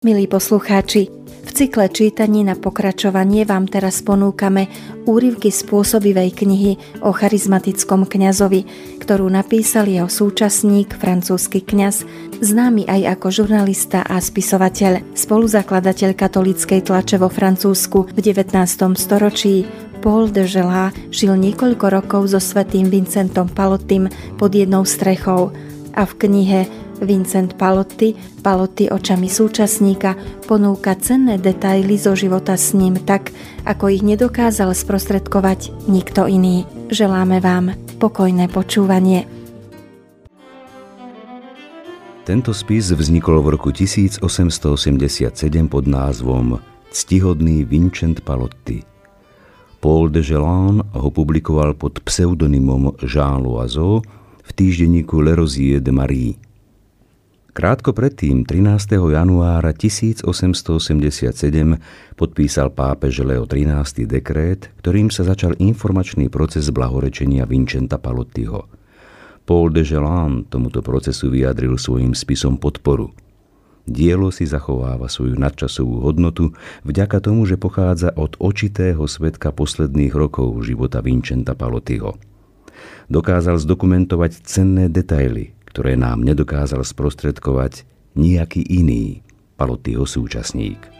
Milí poslucháči, v cykle čítaní na pokračovanie vám teraz ponúkame úryvky spôsobivej knihy o charizmatickom kňazovi, ktorú napísal jeho súčasník, francúzsky kňaz, známy aj ako žurnalista a spisovateľ, spoluzakladateľ katolíckej tlače vo Francúzsku v 19. storočí, Paul de Gelá žil niekoľko rokov so svetým Vincentom Palottym pod jednou strechou a v knihe Vincent Palotti, Palotti očami súčasníka, ponúka cenné detaily zo života s ním tak, ako ich nedokázal sprostredkovať nikto iný. Želáme vám pokojné počúvanie. Tento spis vznikol v roku 1887 pod názvom Ctihodný Vincent Palotti. Paul de Gelan ho publikoval pod pseudonymom Jean Loiseau v týždenníku Le Rosier de Marie. Krátko predtým, 13. januára 1887, podpísal pápež Leo XIII dekrét, ktorým sa začal informačný proces blahorečenia Vincenta Palottiho. Paul de Gelan tomuto procesu vyjadril svojim spisom podporu. Dielo si zachováva svoju nadčasovú hodnotu vďaka tomu, že pochádza od očitého svetka posledných rokov života Vincenta Palottiho. Dokázal zdokumentovať cenné detaily, ktoré nám nedokázal sprostredkovať nejaký iný Palottyho súčasník.